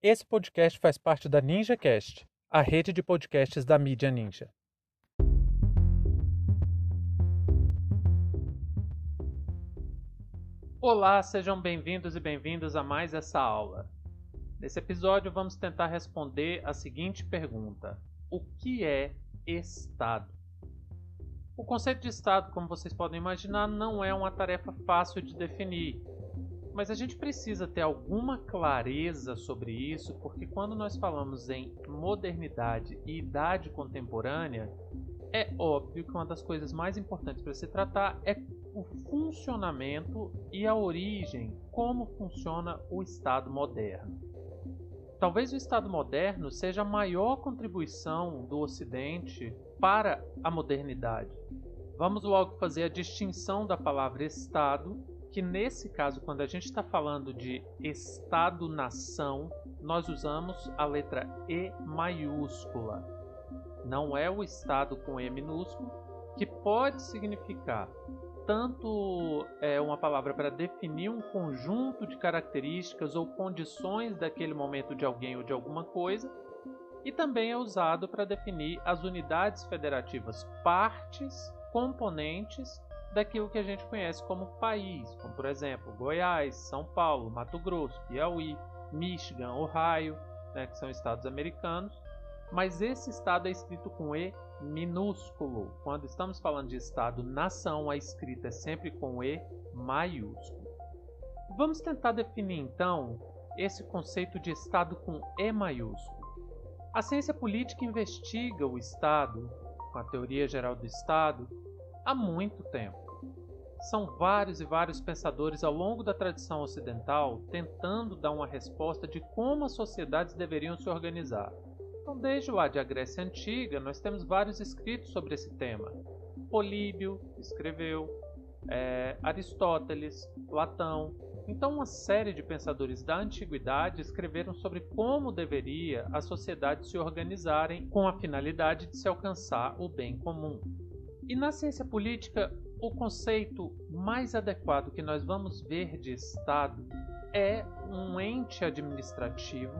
Esse podcast faz parte da NinjaCast, a rede de podcasts da mídia Ninja. Olá, sejam bem-vindos e bem-vindas a mais essa aula. Nesse episódio, vamos tentar responder a seguinte pergunta: O que é Estado? O conceito de Estado, como vocês podem imaginar, não é uma tarefa fácil de definir, mas a gente precisa ter alguma clareza sobre isso, porque quando nós falamos em modernidade e idade contemporânea, é óbvio que uma das coisas mais importantes para se tratar é o funcionamento e a origem, como funciona o Estado moderno. Talvez o Estado moderno seja a maior contribuição do Ocidente para a modernidade. Vamos logo fazer a distinção da palavra Estado que nesse caso, quando a gente está falando de Estado-nação, nós usamos a letra E maiúscula. Não é o Estado com E minúsculo, que pode significar tanto é, uma palavra para definir um conjunto de características ou condições daquele momento de alguém ou de alguma coisa, e também é usado para definir as unidades federativas, partes, componentes daquilo que a gente conhece como país, como por exemplo Goiás, São Paulo, Mato Grosso, Piauí, Michigan, Ohio, né, que são estados americanos, mas esse estado é escrito com E minúsculo. Quando estamos falando de estado-nação, a escrita é sempre com E maiúsculo. Vamos tentar definir então esse conceito de estado com E maiúsculo. A ciência política investiga o estado, com a teoria geral do estado, há muito tempo. São vários e vários pensadores ao longo da tradição ocidental tentando dar uma resposta de como as sociedades deveriam se organizar. Então, desde lá de a Grécia Antiga, nós temos vários escritos sobre esse tema. Políbio escreveu, é, Aristóteles, Platão. Então, uma série de pensadores da antiguidade escreveram sobre como deveria as sociedades se organizarem com a finalidade de se alcançar o bem comum. E na ciência política, o conceito mais adequado que nós vamos ver de Estado é um ente administrativo,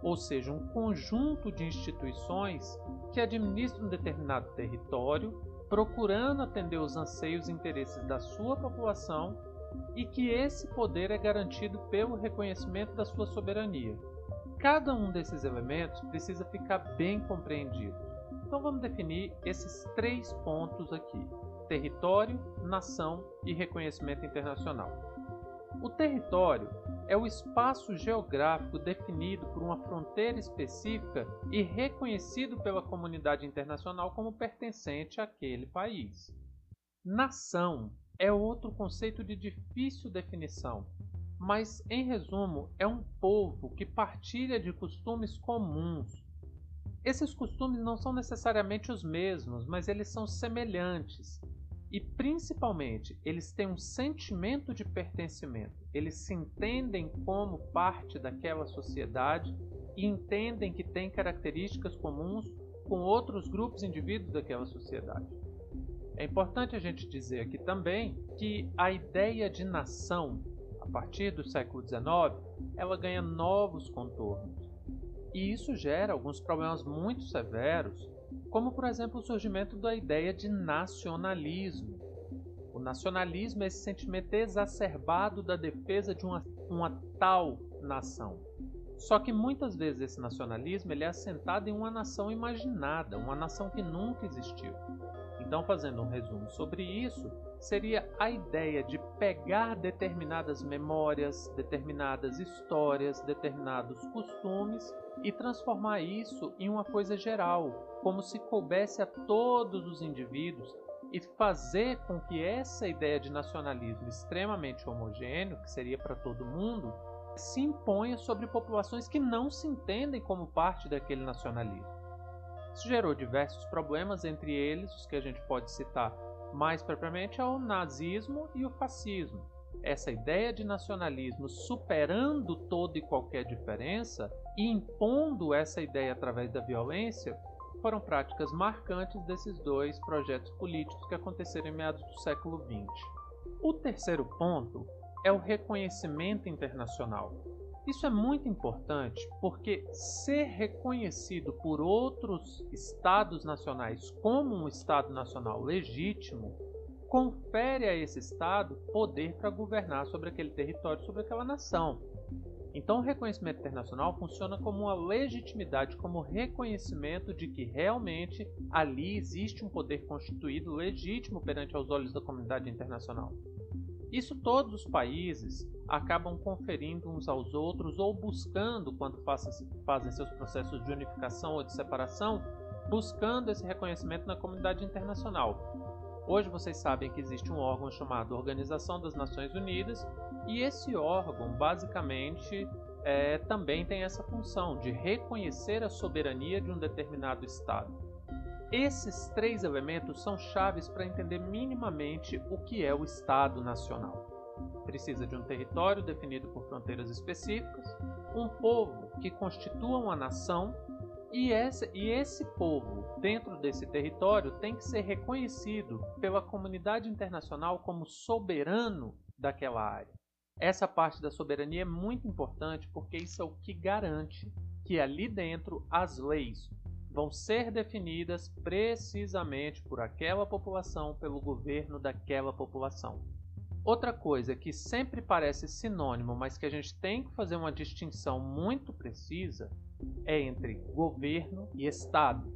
ou seja, um conjunto de instituições que administram um determinado território, procurando atender os anseios e interesses da sua população e que esse poder é garantido pelo reconhecimento da sua soberania. Cada um desses elementos precisa ficar bem compreendido então vamos definir esses três pontos aqui: território, nação e reconhecimento internacional. O território é o espaço geográfico definido por uma fronteira específica e reconhecido pela comunidade internacional como pertencente àquele país. Nação é outro conceito de difícil definição, mas, em resumo, é um povo que partilha de costumes comuns, esses costumes não são necessariamente os mesmos, mas eles são semelhantes. E principalmente, eles têm um sentimento de pertencimento. Eles se entendem como parte daquela sociedade e entendem que têm características comuns com outros grupos indivíduos daquela sociedade. É importante a gente dizer aqui também que a ideia de nação, a partir do século XIX, ela ganha novos contornos. E isso gera alguns problemas muito severos, como por exemplo o surgimento da ideia de nacionalismo. O nacionalismo é esse sentimento exacerbado da defesa de uma, uma tal nação. Só que muitas vezes esse nacionalismo ele é assentado em uma nação imaginada, uma nação que nunca existiu. Então, fazendo um resumo sobre isso, seria a ideia de pegar determinadas memórias, determinadas histórias, determinados costumes e transformar isso em uma coisa geral, como se coubesse a todos os indivíduos e fazer com que essa ideia de nacionalismo extremamente homogêneo, que seria para todo mundo, se imponha sobre populações que não se entendem como parte daquele nacionalismo. Isso gerou diversos problemas, entre eles os que a gente pode citar mais propriamente é o nazismo e o fascismo. Essa ideia de nacionalismo superando toda e qualquer diferença e impondo essa ideia através da violência foram práticas marcantes desses dois projetos políticos que aconteceram em meados do século XX. O terceiro ponto é o reconhecimento internacional. Isso é muito importante porque ser reconhecido por outros estados nacionais como um estado nacional legítimo confere a esse estado poder para governar sobre aquele território, sobre aquela nação. Então, o reconhecimento internacional funciona como uma legitimidade, como reconhecimento de que realmente ali existe um poder constituído legítimo perante aos olhos da comunidade internacional. Isso todos os países acabam conferindo uns aos outros ou buscando, quando fazem seus processos de unificação ou de separação, buscando esse reconhecimento na comunidade internacional. Hoje vocês sabem que existe um órgão chamado Organização das Nações Unidas e esse órgão basicamente é, também tem essa função de reconhecer a soberania de um determinado Estado. Esses três elementos são chaves para entender minimamente o que é o Estado Nacional. Precisa de um território definido por fronteiras específicas, um povo que constitua uma nação e esse, e esse povo, dentro desse território, tem que ser reconhecido pela comunidade internacional como soberano daquela área. Essa parte da soberania é muito importante porque isso é o que garante que ali dentro as leis vão ser definidas precisamente por aquela população, pelo governo daquela população. Outra coisa que sempre parece sinônimo, mas que a gente tem que fazer uma distinção muito precisa, é entre governo e Estado.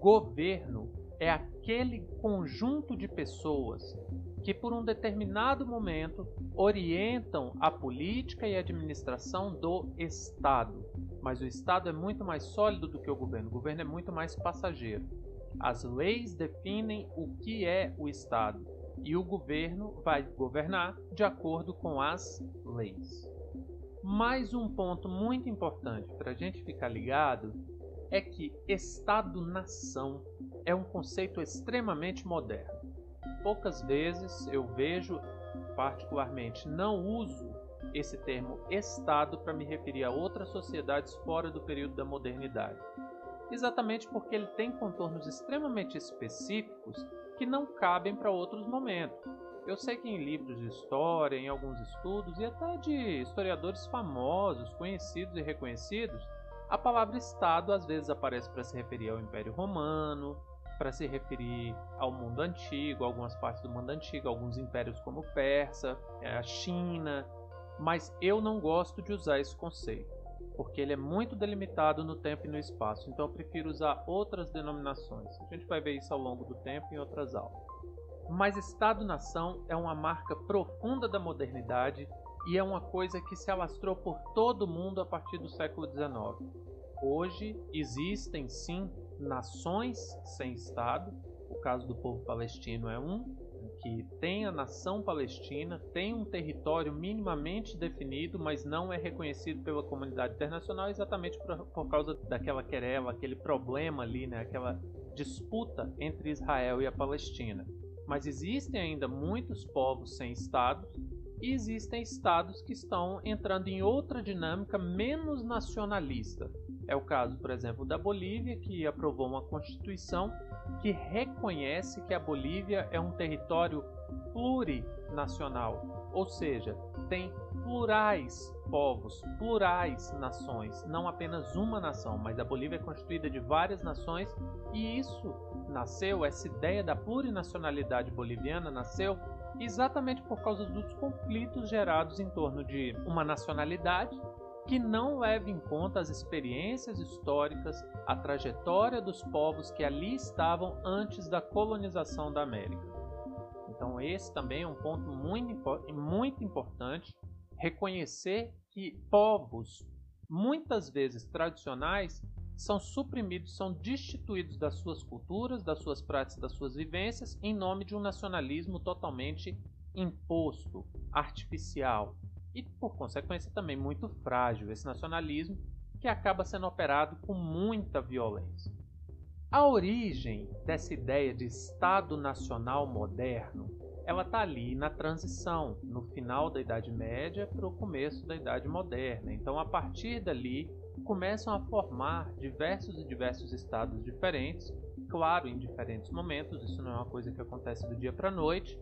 Governo é aquele conjunto de pessoas que, por um determinado momento, orientam a política e a administração do Estado. Mas o Estado é muito mais sólido do que o governo. O governo é muito mais passageiro. As leis definem o que é o Estado e o governo vai governar de acordo com as leis. Mais um ponto muito importante para a gente ficar ligado é que Estado-nação é um conceito extremamente moderno. Poucas vezes eu vejo, particularmente, não uso esse termo Estado para me referir a outras sociedades fora do período da modernidade. Exatamente porque ele tem contornos extremamente específicos que não cabem para outros momentos. Eu sei que em livros de história, em alguns estudos e até de historiadores famosos, conhecidos e reconhecidos, a palavra Estado às vezes aparece para se referir ao Império Romano, para se referir ao mundo antigo, algumas partes do mundo antigo, alguns impérios como Persa, é, a China, mas eu não gosto de usar esse conceito, porque ele é muito delimitado no tempo e no espaço, então eu prefiro usar outras denominações. A gente vai ver isso ao longo do tempo em outras aulas. Mas Estado-nação é uma marca profunda da modernidade e é uma coisa que se alastrou por todo o mundo a partir do século XIX. Hoje existem sim nações sem Estado, o caso do povo palestino é um, que tem a nação palestina, tem um território minimamente definido, mas não é reconhecido pela comunidade internacional exatamente por, por causa daquela querela, aquele problema ali, né, aquela disputa entre Israel e a Palestina. Mas existem ainda muitos povos sem estados e existem estados que estão entrando em outra dinâmica menos nacionalista, é o caso, por exemplo, da Bolívia, que aprovou uma constituição que reconhece que a Bolívia é um território plurinacional, ou seja, tem plurais povos, plurais nações, não apenas uma nação, mas a Bolívia é constituída de várias nações e isso nasceu, essa ideia da plurinacionalidade boliviana nasceu exatamente por causa dos conflitos gerados em torno de uma nacionalidade que não leva em conta as experiências históricas, a trajetória dos povos que ali estavam antes da colonização da América. Então, esse também é um ponto muito, muito importante reconhecer que povos, muitas vezes tradicionais, são suprimidos, são destituídos das suas culturas, das suas práticas, das suas vivências, em nome de um nacionalismo totalmente imposto, artificial, e, por consequência, também muito frágil esse nacionalismo que acaba sendo operado com muita violência. A origem dessa ideia de Estado Nacional moderno, ela está ali na transição, no final da Idade Média para o começo da Idade Moderna. Então, a partir dali, começam a formar diversos e diversos estados diferentes, claro, em diferentes momentos, isso não é uma coisa que acontece do dia para a noite,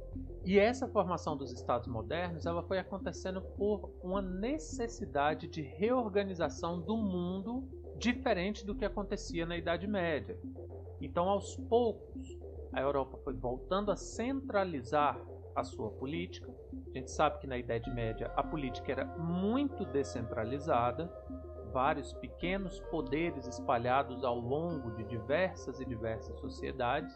E essa formação dos estados modernos, ela foi acontecendo por uma necessidade de reorganização do mundo diferente do que acontecia na Idade Média. Então, aos poucos, a Europa foi voltando a centralizar a sua política. A gente sabe que na Idade Média a política era muito descentralizada, vários pequenos poderes espalhados ao longo de diversas e diversas sociedades.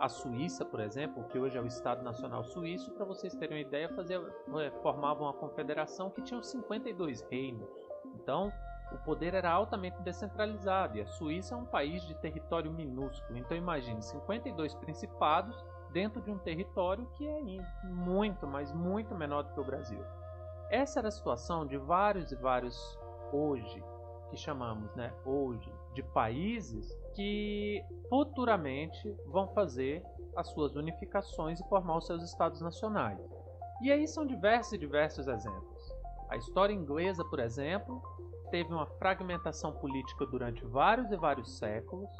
A Suíça, por exemplo, que hoje é o Estado Nacional Suíço, para vocês terem uma ideia, fazia, é, formava uma confederação que tinha 52 reinos. Então, o poder era altamente descentralizado e a Suíça é um país de território minúsculo. Então, imagine 52 principados dentro de um território que é muito, mas muito menor do que o Brasil. Essa era a situação de vários e vários hoje, que chamamos né, hoje de países que futuramente vão fazer as suas unificações e formar os seus estados nacionais. E aí são diversos e diversos exemplos. A história inglesa, por exemplo, teve uma fragmentação política durante vários e vários séculos,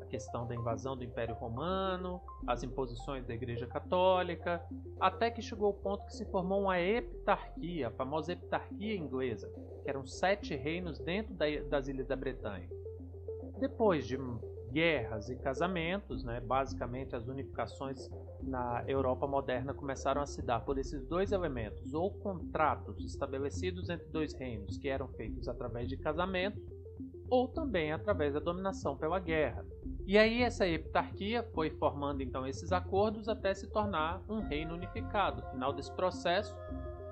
a questão da invasão do Império Romano, as imposições da Igreja Católica, até que chegou o ponto que se formou uma heptarquia, a famosa heptarquia inglesa, que eram sete reinos dentro das Ilhas da Bretanha. Depois de guerras e casamentos, né, basicamente as unificações na Europa moderna começaram a se dar por esses dois elementos, ou contratos estabelecidos entre dois reinos que eram feitos através de casamentos, ou também através da dominação pela guerra. E aí essa heptarquia foi formando então esses acordos até se tornar um reino unificado. O final desse processo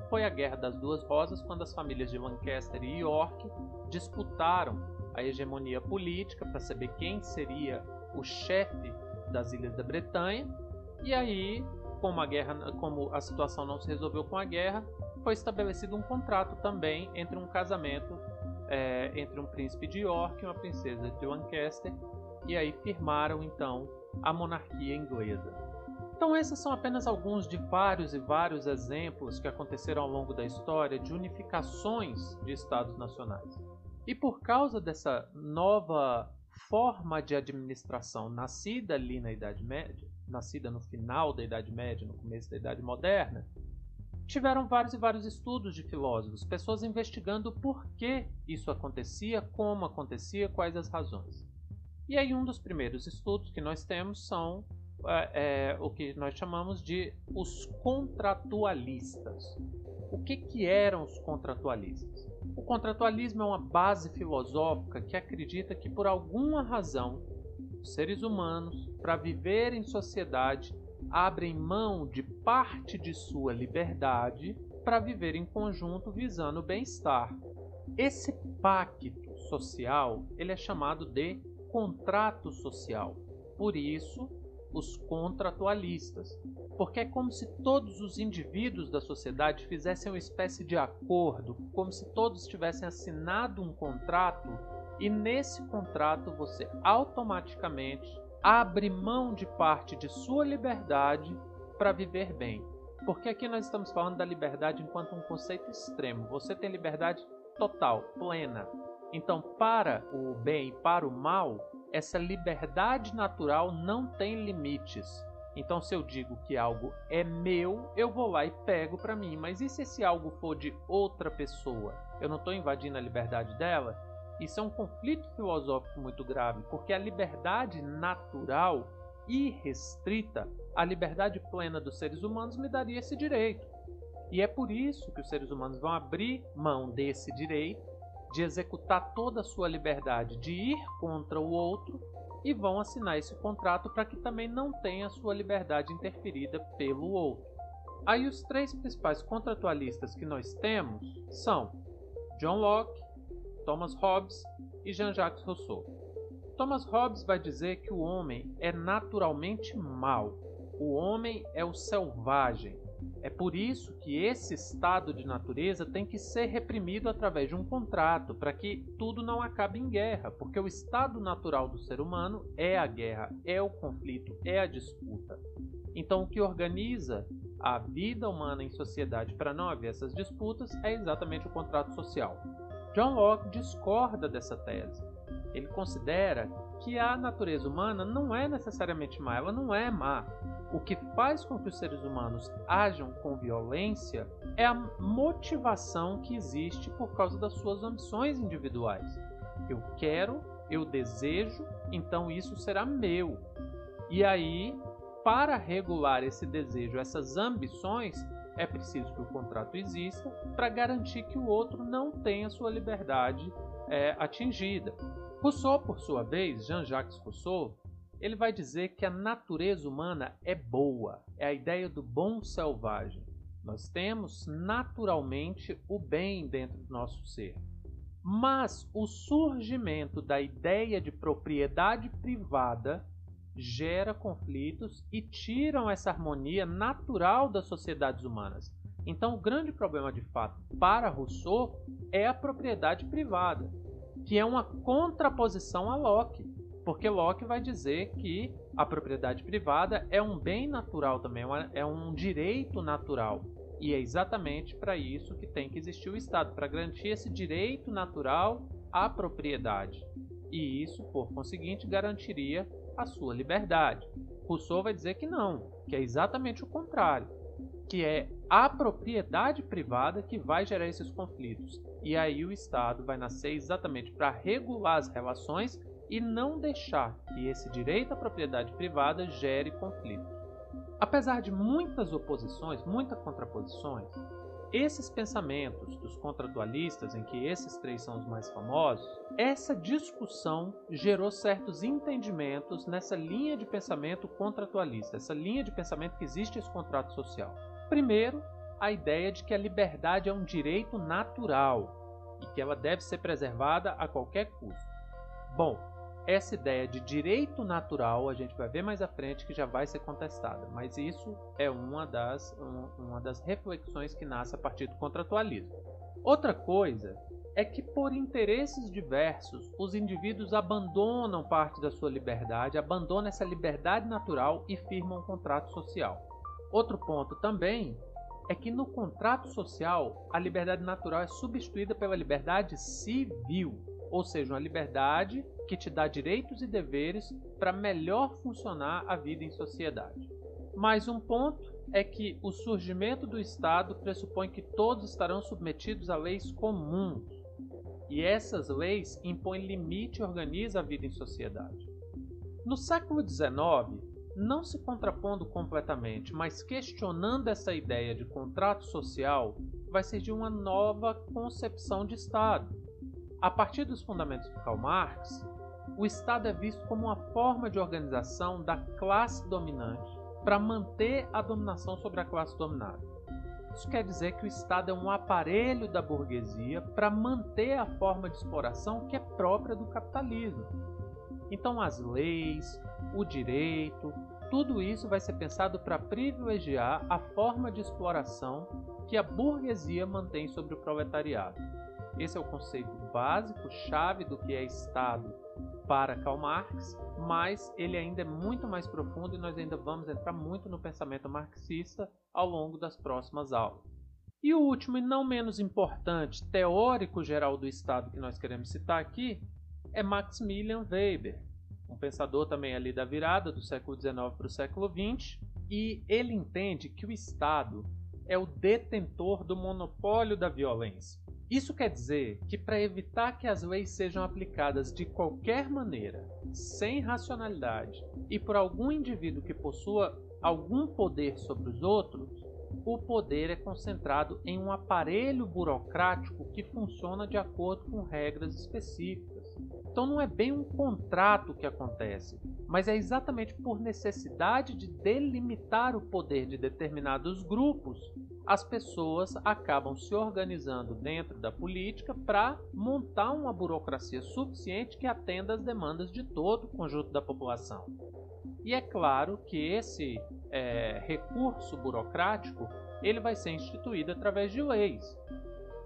foi a Guerra das Duas Rosas, quando as famílias de Lancaster e York disputaram a hegemonia política para saber quem seria o chefe das Ilhas da Bretanha. E aí, como a guerra, como a situação não se resolveu com a guerra, foi estabelecido um contrato também entre um casamento é, entre um príncipe de York e uma princesa de Lancaster, e aí firmaram então a monarquia inglesa. Então esses são apenas alguns de vários e vários exemplos que aconteceram ao longo da história de unificações de estados nacionais. E por causa dessa nova forma de administração nascida ali na Idade Média, nascida no final da Idade Média, no começo da Idade Moderna, tiveram vários e vários estudos de filósofos, pessoas investigando por que isso acontecia, como acontecia, quais as razões. E aí um dos primeiros estudos que nós temos são é, é, o que nós chamamos de os contratualistas. O que, que eram os contratualistas? O contratualismo é uma base filosófica que acredita que, por alguma razão, os seres humanos, para viver em sociedade, abrem mão de parte de sua liberdade para viver em conjunto visando o bem-estar. Esse pacto social ele é chamado de contrato social. Por isso, os contratualistas, porque é como se todos os indivíduos da sociedade fizessem uma espécie de acordo, como se todos tivessem assinado um contrato e nesse contrato você automaticamente abre mão de parte de sua liberdade para viver bem. Porque aqui nós estamos falando da liberdade enquanto um conceito extremo. Você tem liberdade total, plena. Então, para o bem e para o mal, essa liberdade natural não tem limites. Então, se eu digo que algo é meu, eu vou lá e pego para mim. Mas e se esse algo for de outra pessoa? Eu não estou invadindo a liberdade dela? Isso é um conflito filosófico muito grave, porque a liberdade natural e restrita, a liberdade plena dos seres humanos me daria esse direito. E é por isso que os seres humanos vão abrir mão desse direito de executar toda a sua liberdade de ir contra o outro e vão assinar esse contrato para que também não tenha sua liberdade interferida pelo outro. Aí os três principais contratualistas que nós temos são John Locke, Thomas Hobbes e Jean-Jacques Rousseau. Thomas Hobbes vai dizer que o homem é naturalmente mau. O homem é o selvagem, é por isso que esse estado de natureza tem que ser reprimido através de um contrato, para que tudo não acabe em guerra, porque o estado natural do ser humano é a guerra, é o conflito, é a disputa. Então, o que organiza a vida humana em sociedade para não haver essas disputas é exatamente o contrato social. John Locke discorda dessa tese. Ele considera que a natureza humana não é necessariamente má, ela não é má. O que faz com que os seres humanos ajam com violência é a motivação que existe por causa das suas ambições individuais. Eu quero, eu desejo, então isso será meu. E aí, para regular esse desejo, essas ambições, é preciso que o contrato exista para garantir que o outro não tenha sua liberdade é, atingida. Rousseau, por sua vez, Jean-Jacques Rousseau, ele vai dizer que a natureza humana é boa, é a ideia do bom selvagem. Nós temos naturalmente o bem dentro do nosso ser. Mas o surgimento da ideia de propriedade privada gera conflitos e tiram essa harmonia natural das sociedades humanas. Então, o grande problema de fato para Rousseau é a propriedade privada, que é uma contraposição a Locke, porque Locke vai dizer que a propriedade privada é um bem natural também, é um direito natural. E é exatamente para isso que tem que existir o Estado para garantir esse direito natural à propriedade. E isso, por conseguinte, garantiria a sua liberdade. Rousseau vai dizer que não, que é exatamente o contrário, que é a propriedade privada que vai gerar esses conflitos. E aí o Estado vai nascer exatamente para regular as relações e não deixar que esse direito à propriedade privada gere conflitos. Apesar de muitas oposições, muitas contraposições, esses pensamentos dos contratualistas, em que esses três são os mais famosos, essa discussão gerou certos entendimentos nessa linha de pensamento contratualista, essa linha de pensamento que existe esse contrato social. Primeiro, a ideia de que a liberdade é um direito natural e que ela deve ser preservada a qualquer custo. Bom, essa ideia de direito natural a gente vai ver mais à frente que já vai ser contestada, mas isso é uma das, uma das reflexões que nasce a partir do contratualismo. Outra coisa é que, por interesses diversos, os indivíduos abandonam parte da sua liberdade, abandonam essa liberdade natural e firmam um contrato social. Outro ponto também é que no contrato social a liberdade natural é substituída pela liberdade civil, ou seja, uma liberdade que te dá direitos e deveres para melhor funcionar a vida em sociedade. Mais um ponto é que o surgimento do Estado pressupõe que todos estarão submetidos a leis comuns. E essas leis impõem limite e organizam a vida em sociedade. No século XIX, não se contrapondo completamente, mas questionando essa ideia de contrato social, vai surgir uma nova concepção de Estado. A partir dos fundamentos de Karl Marx, o Estado é visto como uma forma de organização da classe dominante para manter a dominação sobre a classe dominada. Isso quer dizer que o Estado é um aparelho da burguesia para manter a forma de exploração que é própria do capitalismo. Então, as leis, o direito, tudo isso vai ser pensado para privilegiar a forma de exploração que a burguesia mantém sobre o proletariado. Esse é o conceito básico, chave do que é Estado para Karl Marx, mas ele ainda é muito mais profundo e nós ainda vamos entrar muito no pensamento marxista ao longo das próximas aulas. E o último e não menos importante teórico geral do Estado que nós queremos citar aqui é Maximilian Weber, um pensador também ali da virada do século XIX para o século XX, e ele entende que o Estado é o detentor do monopólio da violência. Isso quer dizer que, para evitar que as leis sejam aplicadas de qualquer maneira, sem racionalidade e por algum indivíduo que possua algum poder sobre os outros, o poder é concentrado em um aparelho burocrático que funciona de acordo com regras específicas. Então não é bem um contrato que acontece, mas é exatamente por necessidade de delimitar o poder de determinados grupos as pessoas acabam se organizando dentro da política para montar uma burocracia suficiente que atenda às demandas de todo o conjunto da população. E é claro que esse é, recurso burocrático ele vai ser instituído através de leis.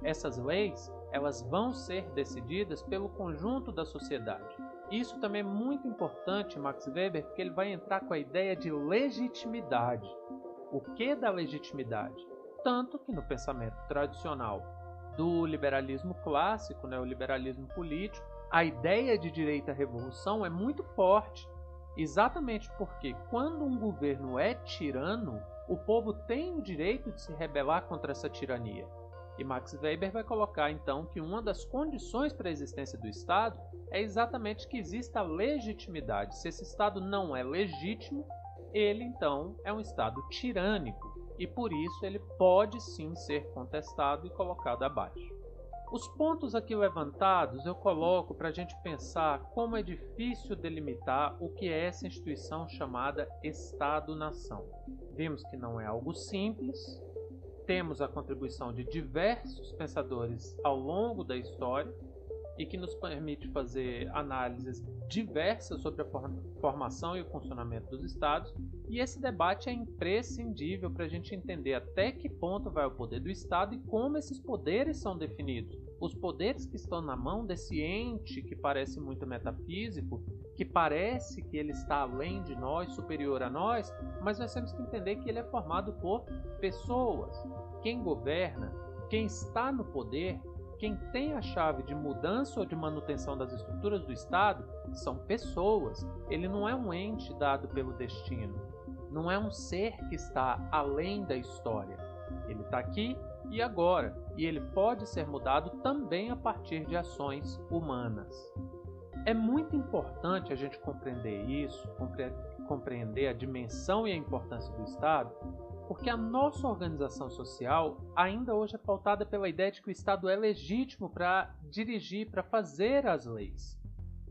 Essas leis elas vão ser decididas pelo conjunto da sociedade. Isso também é muito importante, Max Weber, porque ele vai entrar com a ideia de legitimidade. O que da legitimidade? Tanto que no pensamento tradicional do liberalismo clássico, né, o liberalismo político, a ideia de direita revolução é muito forte, exatamente porque quando um governo é tirano, o povo tem o direito de se rebelar contra essa tirania. E Max Weber vai colocar então que uma das condições para a existência do Estado é exatamente que exista legitimidade. Se esse Estado não é legítimo, ele então é um Estado tirânico e por isso ele pode sim ser contestado e colocado abaixo. Os pontos aqui levantados eu coloco para a gente pensar como é difícil delimitar o que é essa instituição chamada Estado-nação. Vimos que não é algo simples, temos a contribuição de diversos pensadores ao longo da história e que nos permite fazer análises diversas sobre a formação e o funcionamento dos estados, e esse debate é imprescindível para a gente entender até que ponto vai o poder do Estado e como esses poderes são definidos. Os poderes que estão na mão desse ente que parece muito metafísico, que parece que ele está além de nós, superior a nós, mas nós temos que entender que ele é formado por pessoas. Quem governa, quem está no poder, quem tem a chave de mudança ou de manutenção das estruturas do Estado são pessoas. Ele não é um ente dado pelo destino. Não é um ser que está além da história. Ele está aqui e agora, e ele pode ser mudado também a partir de ações humanas. É muito importante a gente compreender isso, compreender a dimensão e a importância do Estado, porque a nossa organização social ainda hoje é pautada pela ideia de que o Estado é legítimo para dirigir, para fazer as leis.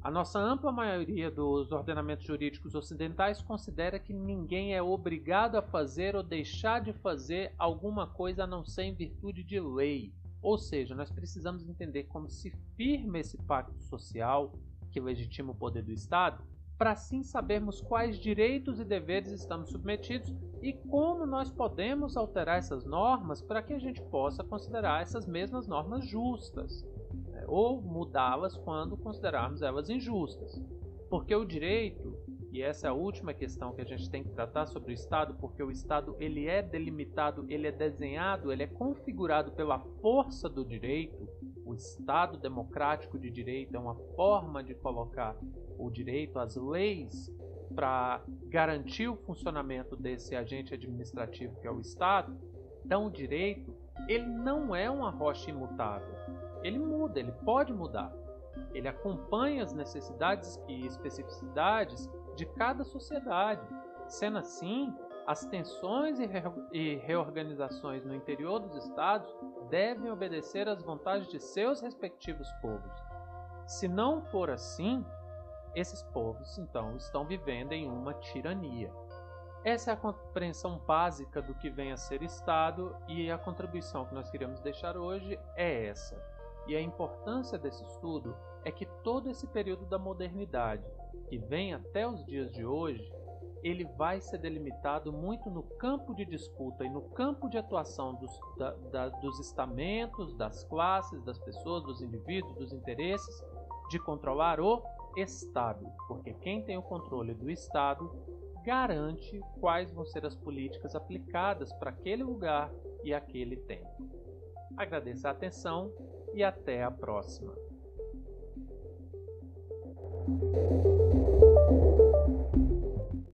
A nossa ampla maioria dos ordenamentos jurídicos ocidentais considera que ninguém é obrigado a fazer ou deixar de fazer alguma coisa a não ser em virtude de lei. Ou seja, nós precisamos entender como se firma esse pacto social que legitima o poder do Estado para assim sabermos quais direitos e deveres estamos submetidos e como nós podemos alterar essas normas para que a gente possa considerar essas mesmas normas justas, né? ou mudá-las quando considerarmos elas injustas. Porque o direito, e essa é a última questão que a gente tem que tratar sobre o Estado, porque o Estado ele é delimitado, ele é desenhado, ele é configurado pela força do direito. O Estado democrático de direito é uma forma de colocar o direito, as leis para garantir o funcionamento desse agente administrativo que é o Estado, então o direito ele não é uma rocha imutável. Ele muda, ele pode mudar. Ele acompanha as necessidades e especificidades de cada sociedade. Sendo assim, as tensões e reorganizações no interior dos estados devem obedecer às vontades de seus respectivos povos. Se não for assim, esses povos, então, estão vivendo em uma tirania. Essa é a compreensão básica do que vem a ser Estado e a contribuição que nós queremos deixar hoje é essa. E a importância desse estudo é que todo esse período da modernidade, que vem até os dias de hoje, ele vai ser delimitado muito no campo de disputa e no campo de atuação dos, da, da, dos estamentos, das classes, das pessoas, dos indivíduos, dos interesses, de controlar o Estado, porque quem tem o controle do Estado garante quais vão ser as políticas aplicadas para aquele lugar e aquele tempo. Agradeço a atenção e até a próxima.